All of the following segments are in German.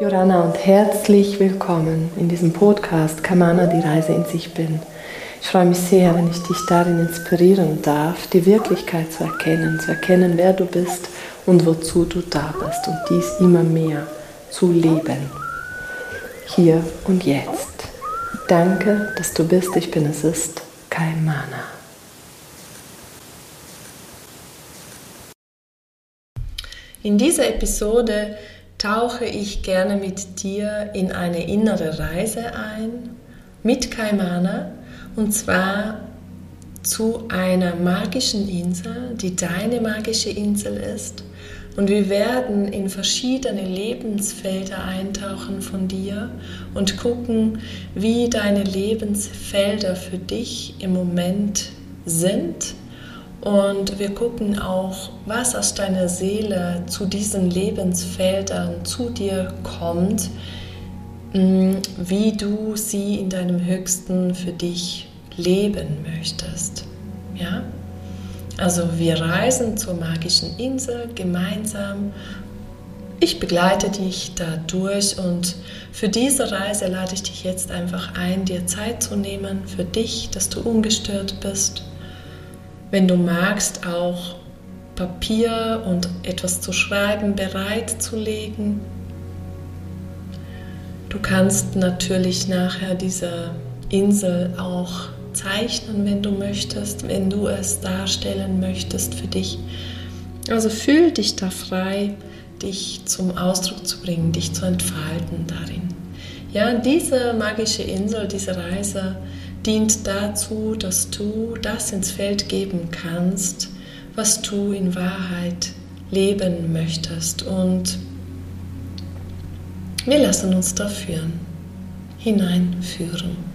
Joranna und herzlich willkommen in diesem Podcast Kamana, die Reise in sich bin. Ich freue mich sehr, wenn ich dich darin inspirieren darf, die Wirklichkeit zu erkennen, zu erkennen, wer du bist und wozu du da bist und dies immer mehr zu leben. Hier und jetzt. Danke, dass du bist, ich bin es ist, Kaimana. In dieser Episode tauche ich gerne mit dir in eine innere Reise ein, mit Kaimana, und zwar zu einer magischen Insel, die deine magische Insel ist. Und wir werden in verschiedene Lebensfelder eintauchen von dir und gucken, wie deine Lebensfelder für dich im Moment sind und wir gucken auch, was aus deiner Seele zu diesen Lebensfeldern zu dir kommt, mm, wie du sie in deinem Höchsten für dich leben möchtest. Ja? Also wir reisen zur magischen Insel gemeinsam. Ich begleite dich da durch und für diese Reise lade ich dich jetzt einfach ein, dir Zeit zu nehmen für dich, dass du ungestört bist wenn du magst, auch Papier und etwas zu schreiben bereitzulegen. Du kannst natürlich nachher diese Insel auch zeichnen, wenn du möchtest, wenn du es darstellen möchtest für dich. Also fühl dich da frei, dich zum Ausdruck zu bringen, dich zu entfalten darin. Ja, diese magische Insel, diese Reise dient dazu, dass du das ins Feld geben kannst, was du in Wahrheit leben möchtest. Und wir lassen uns da führen, hineinführen.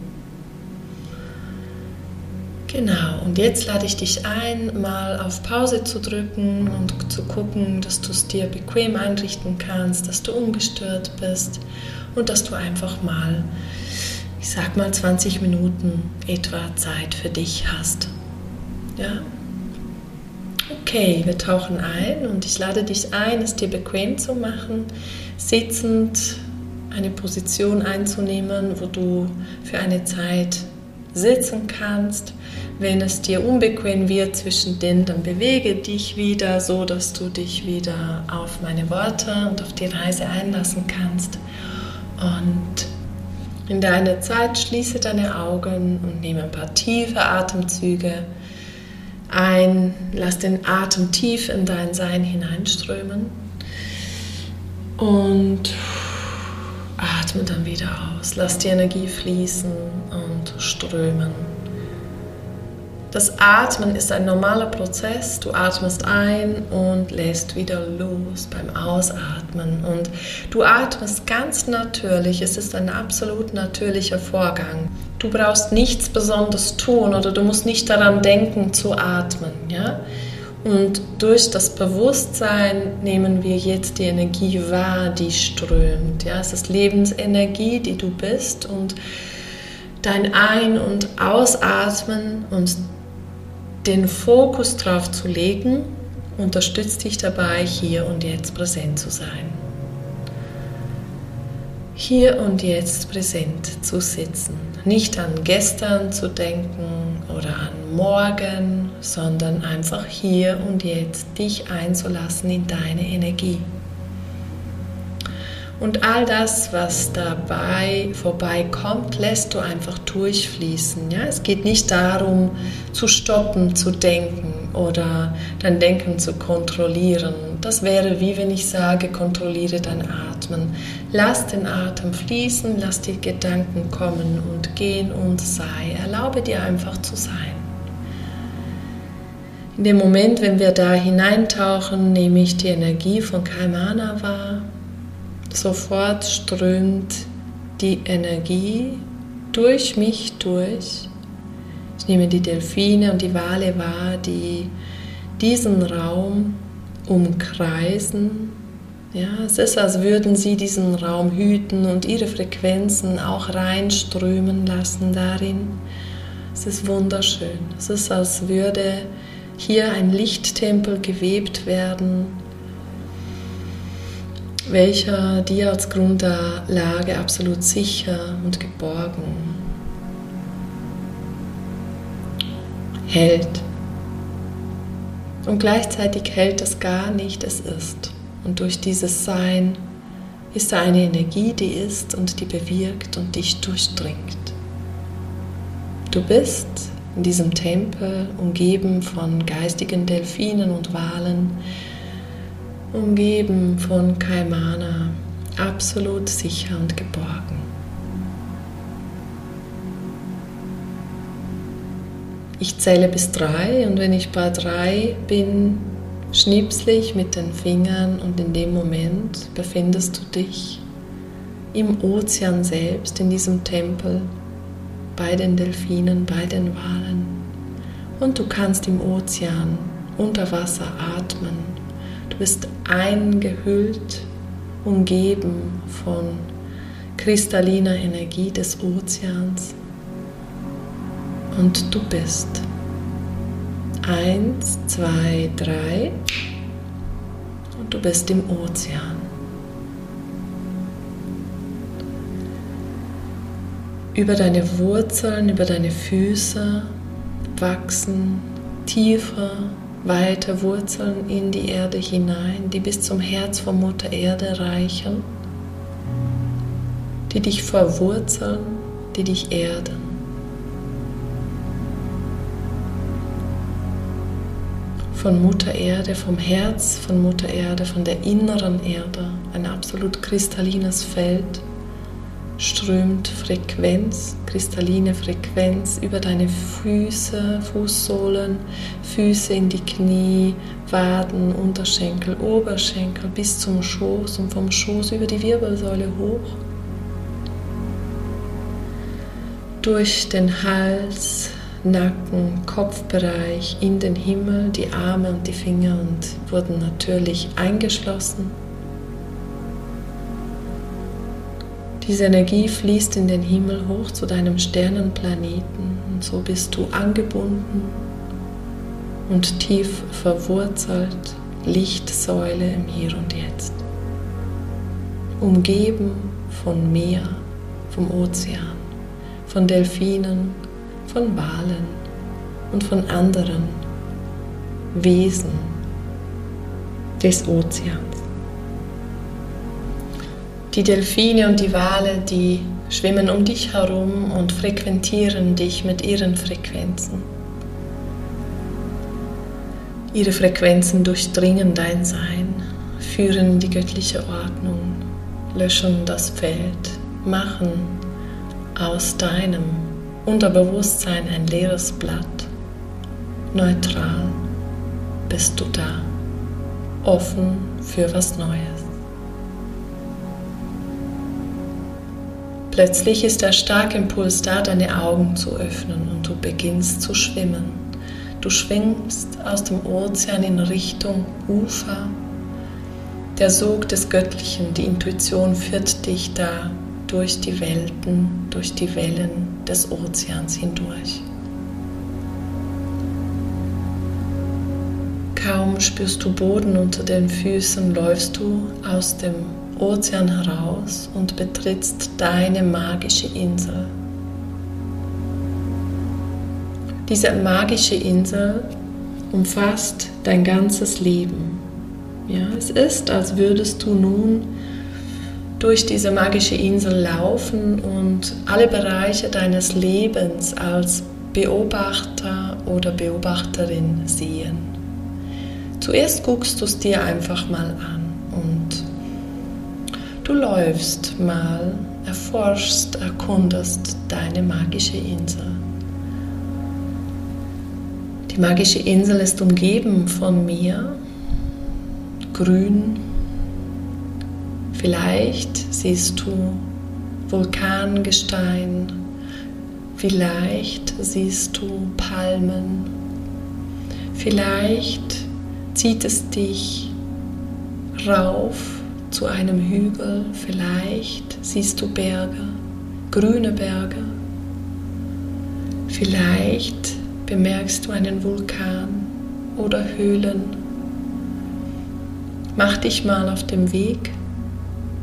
Genau, und jetzt lade ich dich ein, mal auf Pause zu drücken und zu gucken, dass du es dir bequem einrichten kannst, dass du ungestört bist und dass du einfach mal ich sag mal 20 Minuten etwa Zeit für dich hast. Ja? Okay, wir tauchen ein und ich lade dich ein, es dir bequem zu machen, sitzend eine Position einzunehmen, wo du für eine Zeit sitzen kannst. Wenn es dir unbequem wird zwischendrin, dann bewege dich wieder so, dass du dich wieder auf meine Worte und auf die Reise einlassen kannst. Und in deiner Zeit schließe deine Augen und nehme ein paar tiefe Atemzüge ein. Lass den Atem tief in dein Sein hineinströmen und atme dann wieder aus. Lass die Energie fließen und strömen. Das Atmen ist ein normaler Prozess. Du atmest ein und lässt wieder los beim Ausatmen. Und du atmest ganz natürlich. Es ist ein absolut natürlicher Vorgang. Du brauchst nichts Besonderes tun oder du musst nicht daran denken zu atmen. Ja? Und durch das Bewusstsein nehmen wir jetzt die Energie wahr, die strömt. Ja? Es ist Lebensenergie, die du bist. Und dein Ein- und Ausatmen und den Fokus darauf zu legen, unterstützt dich dabei, hier und jetzt präsent zu sein. Hier und jetzt präsent zu sitzen, nicht an gestern zu denken oder an morgen, sondern einfach hier und jetzt dich einzulassen in deine Energie. Und all das, was dabei vorbeikommt, lässt du einfach durchfließen. Ja? Es geht nicht darum, zu stoppen, zu denken oder dein Denken zu kontrollieren. Das wäre wie wenn ich sage, kontrolliere dein Atmen. Lass den Atem fließen, lass die Gedanken kommen und gehen und sei. Erlaube dir einfach zu sein. In dem Moment, wenn wir da hineintauchen, nehme ich die Energie von Kaimana wahr Sofort strömt die Energie durch mich durch. Ich nehme die Delfine und die Wale wahr, die diesen Raum umkreisen. Ja, es ist, als würden sie diesen Raum hüten und ihre Frequenzen auch reinströmen lassen darin. Es ist wunderschön. Es ist, als würde hier ein Lichttempel gewebt werden welcher dir als Grundlage absolut sicher und geborgen hält. Und gleichzeitig hält es gar nicht, es ist. Und durch dieses Sein ist da eine Energie, die ist und die bewirkt und dich durchdringt. Du bist in diesem Tempel umgeben von geistigen Delfinen und Walen, umgeben von Kaimana, absolut sicher und geborgen. Ich zähle bis drei und wenn ich bei drei bin, schnipsle ich mit den Fingern und in dem Moment befindest du dich im Ozean selbst, in diesem Tempel, bei den Delfinen, bei den Walen. Und du kannst im Ozean unter Wasser atmen. Du bist eingehüllt, umgeben von kristalliner Energie des Ozeans. Und du bist. Eins, zwei, drei. Und du bist im Ozean. Über deine Wurzeln, über deine Füße wachsen tiefer, weite Wurzeln in die Erde hinein, die bis zum Herz von Mutter Erde reichen, die dich verwurzeln, die dich erden. von Mutter Erde, vom Herz von Mutter Erde, von der inneren Erde, ein absolut kristallines Feld, strömt Frequenz, kristalline Frequenz über deine Füße, Fußsohlen, Füße in die Knie, Waden, Unterschenkel, Oberschenkel bis zum Schoß und vom Schoß über die Wirbelsäule hoch. Durch den Hals, Nacken, Kopfbereich in den Himmel, die Arme und die Finger und wurden natürlich eingeschlossen. Diese Energie fließt in den Himmel hoch zu deinem Sternenplaneten und so bist du angebunden und tief verwurzelt, Lichtsäule im Hier und Jetzt. Umgeben von Meer, vom Ozean, von Delfinen, von Walen und von anderen Wesen des Ozeans. Die Delfine und die Wale, die schwimmen um dich herum und frequentieren dich mit ihren Frequenzen. Ihre Frequenzen durchdringen dein Sein, führen die göttliche Ordnung, löschen das Feld, machen aus deinem Unterbewusstsein ein leeres Blatt. Neutral bist du da, offen für was Neues. Plötzlich ist der starke Impuls da, deine Augen zu öffnen und du beginnst zu schwimmen. Du schwingst aus dem Ozean in Richtung Ufer. Der Sog des Göttlichen, die Intuition führt dich da durch die Welten, durch die Wellen des Ozeans hindurch. Kaum spürst du Boden unter den Füßen, läufst du aus dem Ozean heraus und betrittst deine magische Insel. Diese magische Insel umfasst dein ganzes Leben. Ja, es ist, als würdest du nun durch diese magische Insel laufen und alle Bereiche deines Lebens als Beobachter oder Beobachterin sehen. Zuerst guckst du es dir einfach mal an und du läufst mal, erforschst, erkundest deine magische Insel. Die magische Insel ist umgeben von mir, grün, Vielleicht siehst du Vulkangestein, vielleicht siehst du Palmen, vielleicht zieht es dich rauf zu einem Hügel, vielleicht siehst du Berge, grüne Berge, vielleicht bemerkst du einen Vulkan oder Höhlen. Mach dich mal auf dem Weg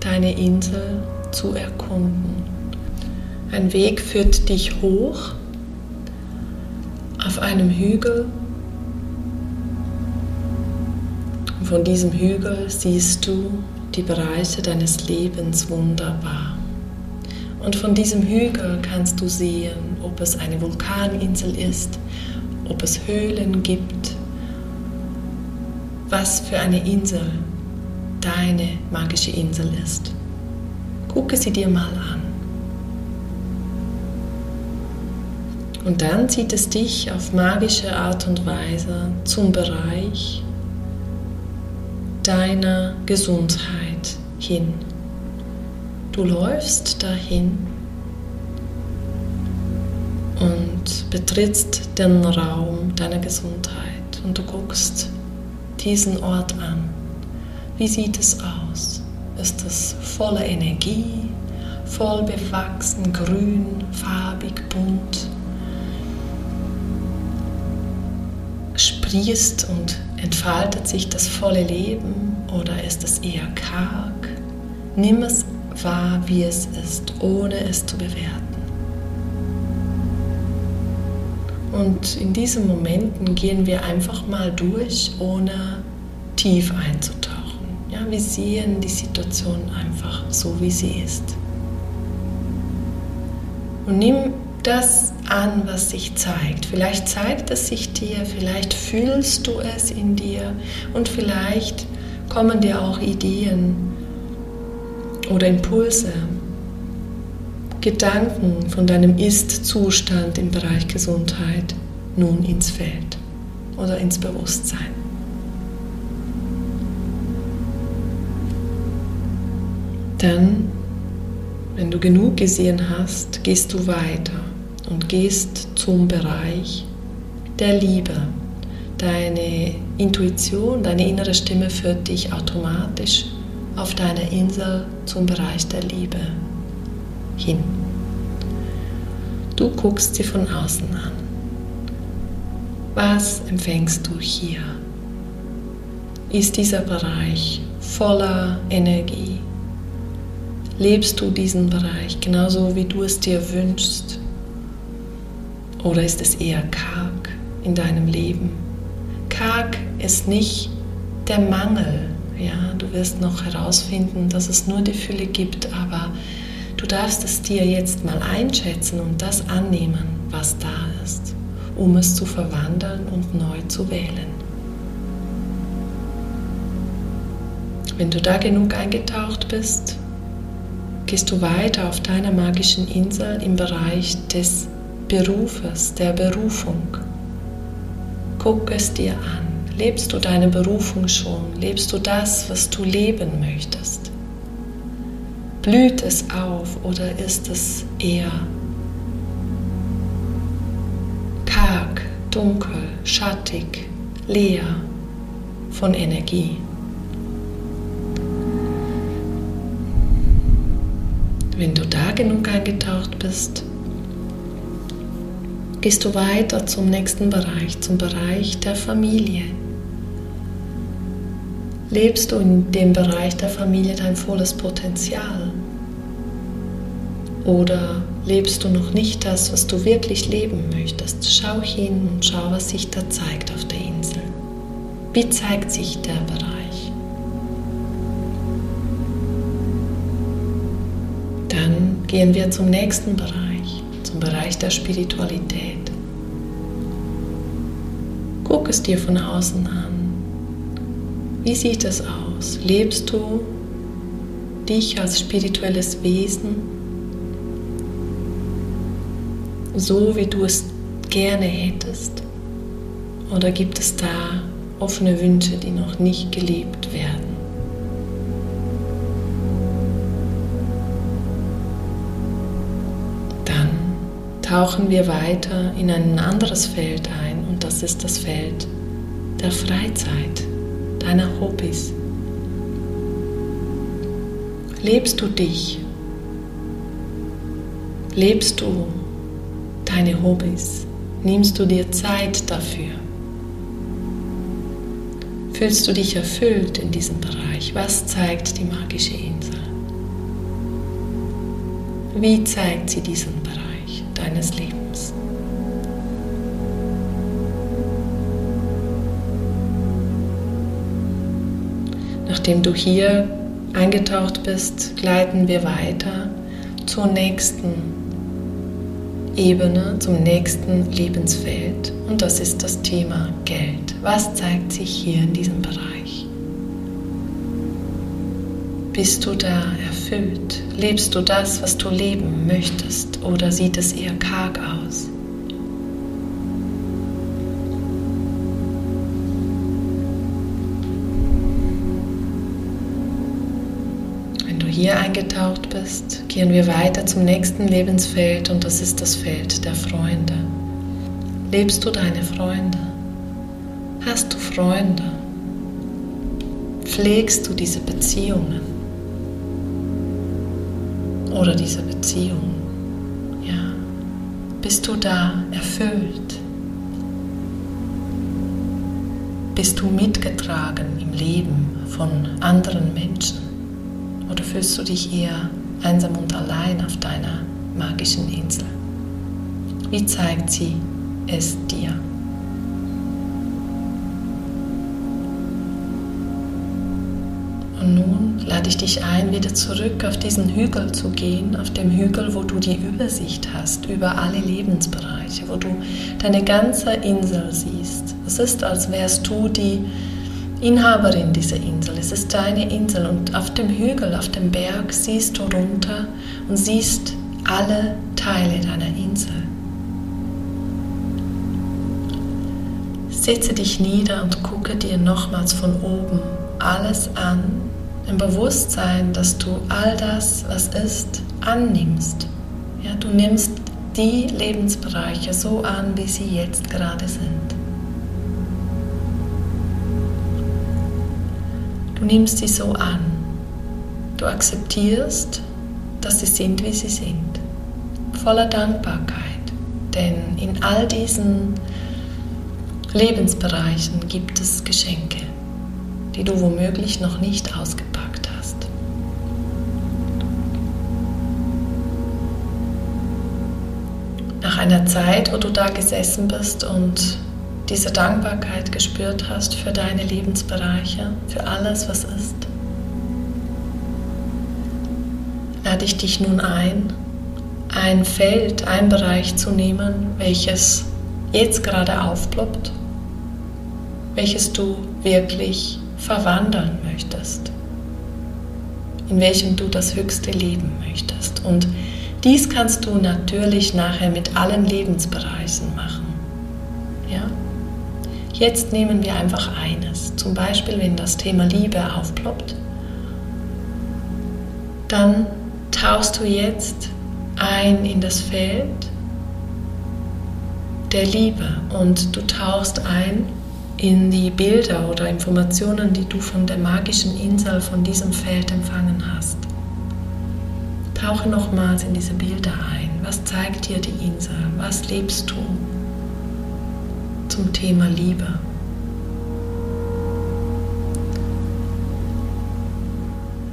deine Insel zu erkunden. Ein Weg führt dich hoch auf einem Hügel. von diesem Hügel siehst du die Bereiche deines Lebens wunderbar. Und von diesem Hügel kannst du sehen, ob es eine Vulkaninsel ist, ob es Höhlen gibt, was für eine Insel deine magische Insel ist. Gucke sie dir mal an. Und dann zieht es dich auf magische Art und Weise zum Bereich deiner Gesundheit hin. Du läufst dahin und betrittst den Raum deiner Gesundheit und du guckst diesen Ort an. Wie sieht es aus? Ist es voller Energie, voll bewachsen, grün, farbig, bunt? Sprießt und entfaltet sich das volle Leben oder ist es eher karg? Nimm es wahr, wie es ist, ohne es zu bewerten. Und in diesen Momenten gehen wir einfach mal durch, ohne tief einzutauchen. Ja, wir sehen die Situation einfach so, wie sie ist. Und nimm das an, was sich zeigt. Vielleicht zeigt es sich dir, vielleicht fühlst du es in dir und vielleicht kommen dir auch Ideen oder Impulse, Gedanken von deinem Ist-Zustand im Bereich Gesundheit nun ins Feld oder ins Bewusstsein. Dann, wenn du genug gesehen hast, gehst du weiter und gehst zum Bereich der Liebe. Deine Intuition, deine innere Stimme führt dich automatisch auf deiner Insel zum Bereich der Liebe hin. Du guckst sie von außen an. Was empfängst du hier? Ist dieser Bereich voller Energie? Lebst du diesen Bereich genauso, wie du es dir wünschst? Oder ist es eher karg in deinem Leben? Karg ist nicht der Mangel. Ja, du wirst noch herausfinden, dass es nur die Fülle gibt, aber du darfst es dir jetzt mal einschätzen und das annehmen, was da ist, um es zu verwandeln und neu zu wählen. Wenn du da genug eingetaucht bist, gehst du weiter auf deiner magischen Insel im Bereich des Berufes, der Berufung. Guck es dir an. Lebst du deine Berufung schon? Lebst du das, was du leben möchtest? Blüht es auf oder ist es eher karg, dunkel, schattig, leer von Energie? Wenn du da genug eingetaucht bist, gehst du weiter zum nächsten Bereich, zum Bereich der Familie. Lebst du in dem Bereich der Familie dein volles Potenzial? Oder lebst du noch nicht das, was du wirklich leben möchtest? Schau hin und schau, was sich da zeigt auf der Insel. Wie zeigt sich der Bereich? Dann gehen wir zum nächsten Bereich zum Bereich der Spiritualität. Guck es dir von außen an. Wie sieht es aus? Lebst du dich als spirituelles Wesen so, wie du es gerne hättest? Oder gibt es da offene Wünsche, die noch nicht gelebt werden? Tauchen wir weiter in ein anderes Feld ein und das ist das Feld der Freizeit, deiner Hobbys. Lebst du dich? Lebst du deine Hobbys? Nimmst du dir Zeit dafür? Fühlst du dich erfüllt in diesem Bereich? Was zeigt die magische Insel? Wie zeigt sie diesen deines Lebens? Nachdem du hier eingetaucht bist, gleiten wir weiter zur nächsten Ebene, zum nächsten Lebensfeld. Und das ist das Thema Geld. Was zeigt sich hier in diesem Bereich? Bist du da erfüllt? Lebst du das, was du leben möchtest? Oder sieht es eher karg aus? hier eingetaucht bist, gehen wir weiter zum nächsten Lebensfeld und das ist das Feld der Freunde. Lebst du deine Freunde? Hast du Freunde? Pflegst du diese Beziehungen? Oder diese Beziehung? Ja. Bist du da erfüllt? Bist du mitgetragen im Leben von anderen Menschen? Oder fühlst du dich eher einsam und allein auf deiner magischen Insel? Wie zeigt sie es dir? Und nun lade ich dich ein, wieder zurück auf diesen Hügel zu gehen, auf dem Hügel, wo du die Übersicht hast über alle Lebensbereiche, wo du deine ganze Insel siehst. Es ist, als wärst du die Inhaberin dieser Insel. Es ist deine Insel und auf dem Hügel, auf dem Berg siehst du runter und siehst alle Teile deiner Insel. Setze dich nieder und gucke dir nochmals von oben alles an, im Bewusstsein, dass du all das, was ist, annimmst. Ja, du nimmst die Lebensbereiche so an, wie sie jetzt gerade sind. Du nimmst sie so an. Du akzeptierst, dass sie sind, wie sie sind. Voller Dankbarkeit. Denn in all diesen Lebensbereichen gibt es Geschenke, die du womöglich noch nicht ausgepackt einer Zeit, wo du da gesessen bist und diese Dankbarkeit gespürt hast für deine Lebensbereiche, für alles, was ist, lade ich dich nun ein, ein Feld, ein Bereich zu nehmen, welches jetzt gerade aufploppt, welches du wirklich verwandeln möchtest, in welchem du das höchste Leben möchtest. Und dies kannst du natürlich nachher mit allen Lebensbereichen machen. Ja? Jetzt nehmen wir einfach eines. Zum Beispiel, wenn das Thema Liebe aufploppt, dann tauchst du jetzt ein in das Feld der Liebe und du tauchst ein in die Bilder oder Informationen, die du von der magischen Insel, von diesem Feld empfangen hast. Tauche nochmals in diese Bilder ein. Was zeigt dir die Insel? Was lebst du? zum Thema Liebe.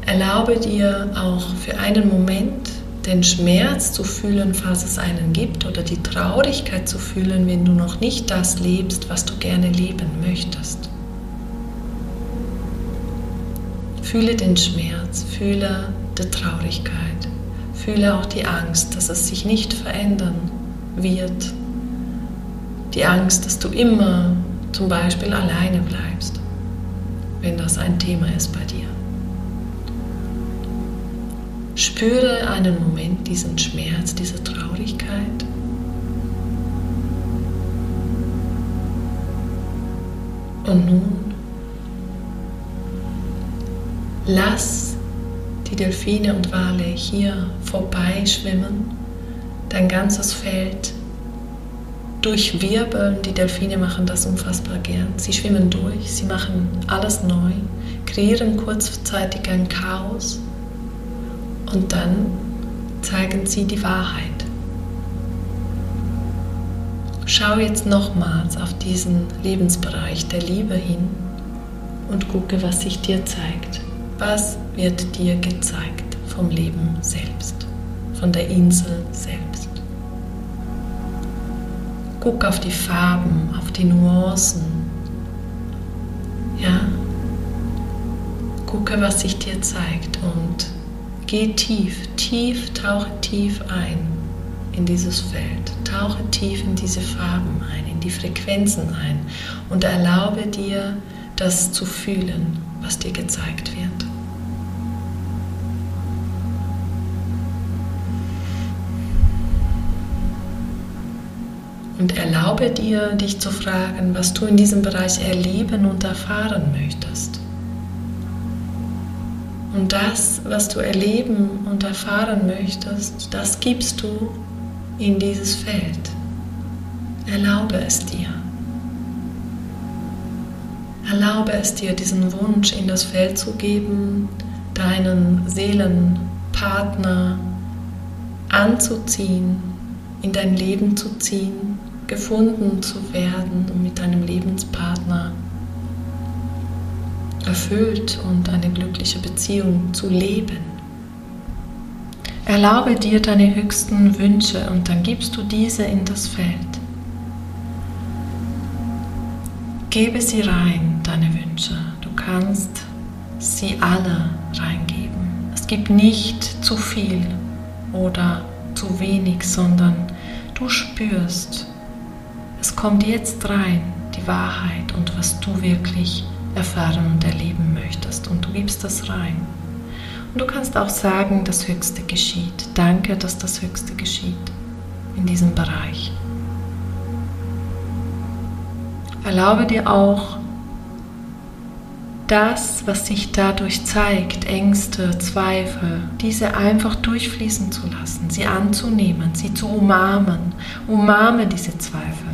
Erlaube dir auch für einen Moment den Schmerz zu fühlen, falls es einen gibt, oder die Traurigkeit zu fühlen, wenn du noch nicht das lebst, was du gerne leben möchtest. Fühle den Schmerz, fühle die Traurigkeit, fühle auch die Angst, dass es sich nicht verändern wird die Angst, dass du immer zum Beispiel alleine bleibst, wenn das ein Thema ist bei dir. Spüre einen Moment diesen Schmerz, diese Traurigkeit. Und nun lass die Delfine und Wale hier vorbeischwimmen, dein ganzes Feld durchwirbeln. Die Delfine machen das unfassbar gern. Sie schwimmen durch, sie machen alles neu, kreieren kurzzeitig ein Chaos und dann zeigen sie die Wahrheit. Schau jetzt nochmals auf diesen Lebensbereich der Liebe hin und gucke, was sich dir zeigt. Was wird dir gezeigt vom Leben selbst? von der Insel selbst. Guck auf die Farben, auf die Nuancen. Ja. Gucke, was sich dir zeigt und geh tief, tief, tauche tief ein in dieses Feld. Tauche tief in diese Farben ein, in die Frequenzen ein und erlaube dir, das zu fühlen, was dir gezeigt wird. Und erlaube dir, dich zu fragen, was du in diesem Bereich erleben und erfahren möchtest. Und das, was du erleben und erfahren möchtest, das gibst du in dieses Feld. Erlaube es dir. Erlaube es dir, diesen Wunsch in das Feld zu geben, deinen Seelenpartner anzuziehen, in dein Leben zu ziehen, gefunden zu werden und mit deinem Lebenspartner erfüllt und eine glückliche Beziehung zu leben. Erlaube dir deine höchsten Wünsche und dann gibst du diese in das Feld. Gebe sie rein, deine Wünsche. Du kannst sie alle reingeben. Es gibt nicht zu viel oder zu wenig, sondern du spürst, es kommt jetzt rein, die Wahrheit und was du wirklich erfahren und erleben möchtest. Und du gibst das rein. Und du kannst auch sagen, das Höchste geschieht. Danke, dass das Höchste geschieht in diesem Bereich. Erlaube dir auch, das, was sich dadurch zeigt, Ängste, Zweifel, diese einfach durchfließen zu lassen, sie anzunehmen, sie zu umarmen. Umarme diese Zweifel.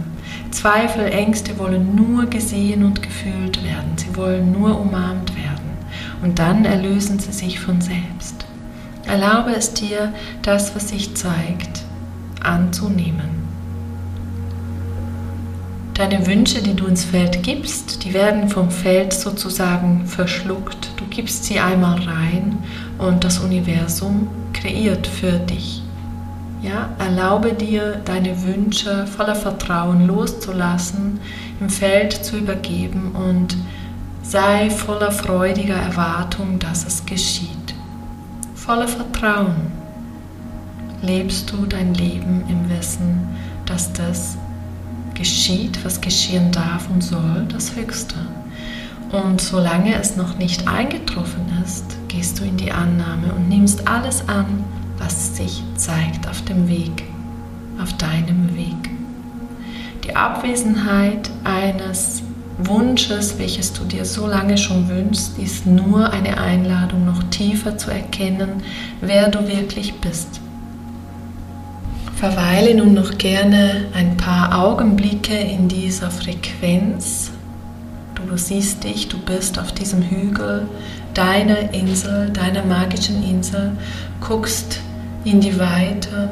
Zweifel, Ängste wollen nur gesehen und gefühlt werden. Sie wollen nur umarmt werden und dann erlösen sie sich von selbst. Erlaube es dir, das, was sich zeigt, anzunehmen. Deine Wünsche, die du ins Feld gibst, die werden vom Feld sozusagen verschluckt. Du gibst sie einmal rein und das Universum kreiert für dich. Ja, erlaube dir, deine Wünsche voller Vertrauen loszulassen, im Feld zu übergeben und Sei voller freudiger Erwartung, dass es geschieht. Voller Vertrauen lebst du dein Leben im Wissen, dass das geschieht, was geschehen darf und soll, das Höchste. Und solange es noch nicht eingetroffen ist, gehst du in die Annahme und nimmst alles an, was sich zeigt auf dem Weg, auf deinem Weg. Die Abwesenheit eines Wunsches, welches du dir so lange schon wünschst, ist nur eine Einladung, noch tiefer zu erkennen, wer du wirklich bist. Verweile nun noch gerne ein paar Augenblicke in dieser Frequenz. Du siehst dich, du bist auf diesem Hügel, deiner Insel, deiner magischen Insel, guckst in die Weite,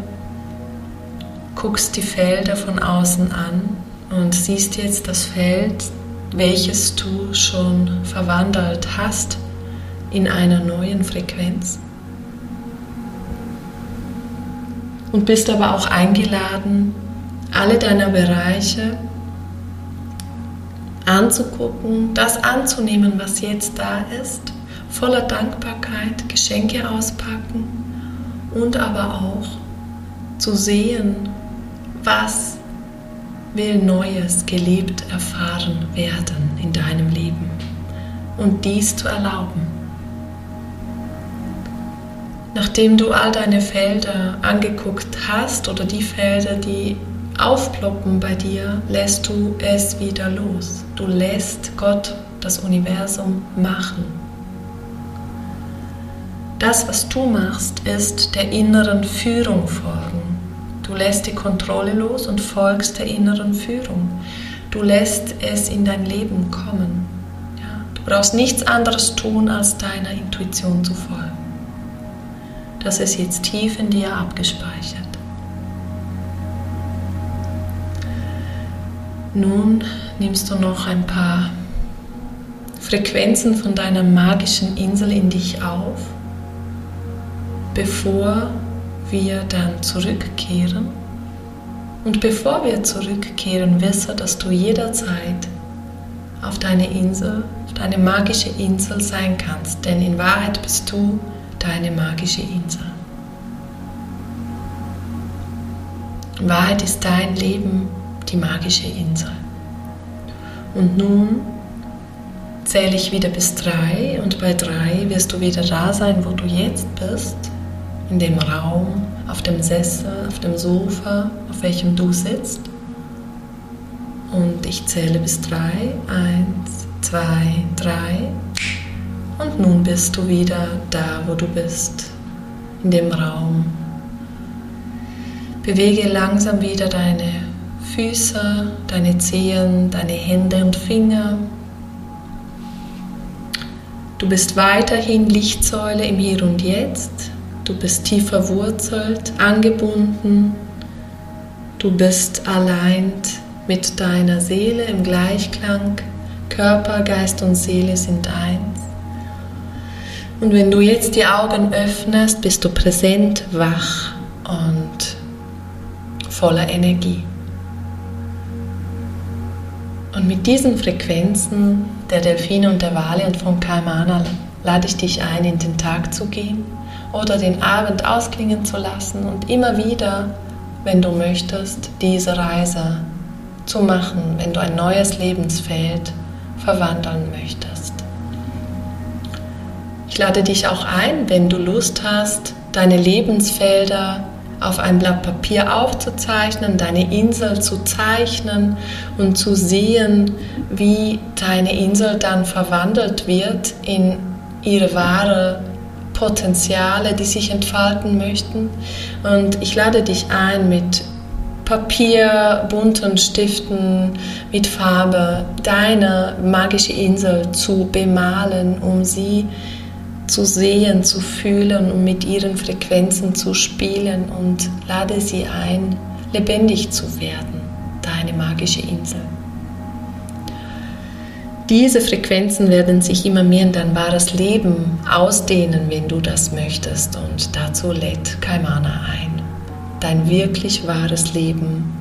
guckst die Felder von außen an und siehst jetzt das Feld welches du schon verwandelt hast in einer neuen Frequenz. Und bist aber auch eingeladen, alle deine Bereiche anzugucken, das anzunehmen, was jetzt da ist, voller Dankbarkeit, Geschenke auspacken und aber auch zu sehen, was will Neues gelebt erfahren werden in deinem Leben und dies zu erlauben. Nachdem du all deine Felder angeguckt hast oder die Felder, die aufploppen bei dir, lässt du es wieder los. Du lässt Gott, das Universum, machen. Das, was du machst, ist der inneren Führung folgen. Du lässt die Kontrolle los und folgst der inneren Führung. Du lässt es in dein Leben kommen. Ja? Du brauchst nichts anderes tun, als deiner Intuition zu folgen. Das ist jetzt tief in dir abgespeichert. Nun nimmst du noch ein paar Frequenzen von deiner magischen Insel in dich auf, bevor wir dann zurückkehren. Und bevor wir zurückkehren, wisse, dass du jederzeit auf deine Insel, auf deine magische Insel sein kannst. Denn in Wahrheit bist du deine magische Insel. In Wahrheit ist dein Leben die magische Insel. Und nun zähle ich wieder bis drei und bei drei wirst du wieder da sein, wo du jetzt bist, in dem Raum, auf dem Sessel, auf dem Sofa, auf welchem du sitzt. Und ich zähle bis drei. Eins, zwei, drei. Und nun bist du wieder da, wo du bist, in dem Raum. Bewege langsam wieder deine Füße, deine Zehen, deine Hände und Finger. Du bist weiterhin Lichtsäule im Hier und Jetzt. Du bist tief verwurzelt, angebunden. Du bist allein mit deiner Seele im Gleichklang. Körper, Geist und Seele sind eins. Und wenn du jetzt die Augen öffnest, bist du präsent, wach und voller Energie. Und mit diesen Frequenzen der Delfine und der Wale und von Kaimana lade ich dich ein, in den Tag zu gehen oder den Abend ausklingen zu lassen und immer wieder, wenn du möchtest, diese Reise zu machen, wenn du ein neues Lebensfeld verwandeln möchtest. Ich lade dich auch ein, wenn du Lust hast, deine Lebensfelder auf ein Blatt Papier aufzuzeichnen, deine Insel zu zeichnen und zu sehen, wie deine Insel dann verwandelt wird in ihre wahre Potenziale, die sich entfalten möchten. Und ich lade dich ein, mit Papier, bunten Stiften, mit Farbe deine magische Insel zu bemalen, um sie zu sehen, zu fühlen und mit ihren Frequenzen zu spielen und lade sie ein, lebendig zu werden, deine magische Insel. Diese Frequenzen werden sich immer mehr in dein wahres Leben ausdehnen, wenn du das möchtest. Und dazu lädt Kaimana ein, dein wirklich wahres Leben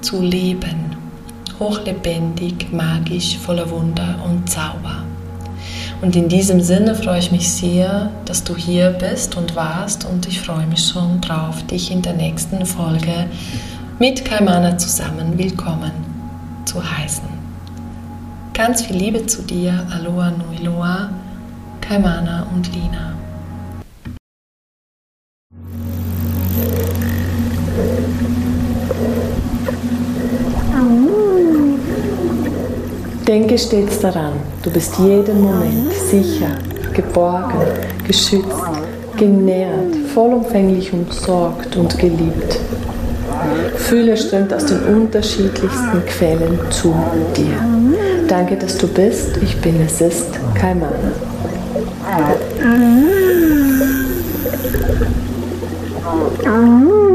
zu leben. Hochlebendig, magisch, voller Wunder und Zauber. Und in diesem Sinne freue ich mich sehr, dass du hier bist und warst und ich freue mich schon drauf, dich in der nächsten Folge mit Kaimana zusammen willkommen zu heißen. Ganz viel Liebe zu dir, Aloha Nui Loa, Kaimana und Lina. Denke stets daran, du bist jeden Moment sicher, geborgen, geschützt, genährt, vollumfänglich umsorgt und geliebt. Fühle strömt aus den unterschiedlichsten Quellen zu dir. Danke, dass du bist. Ich bin, es ist Kaimana. Mm-hmm.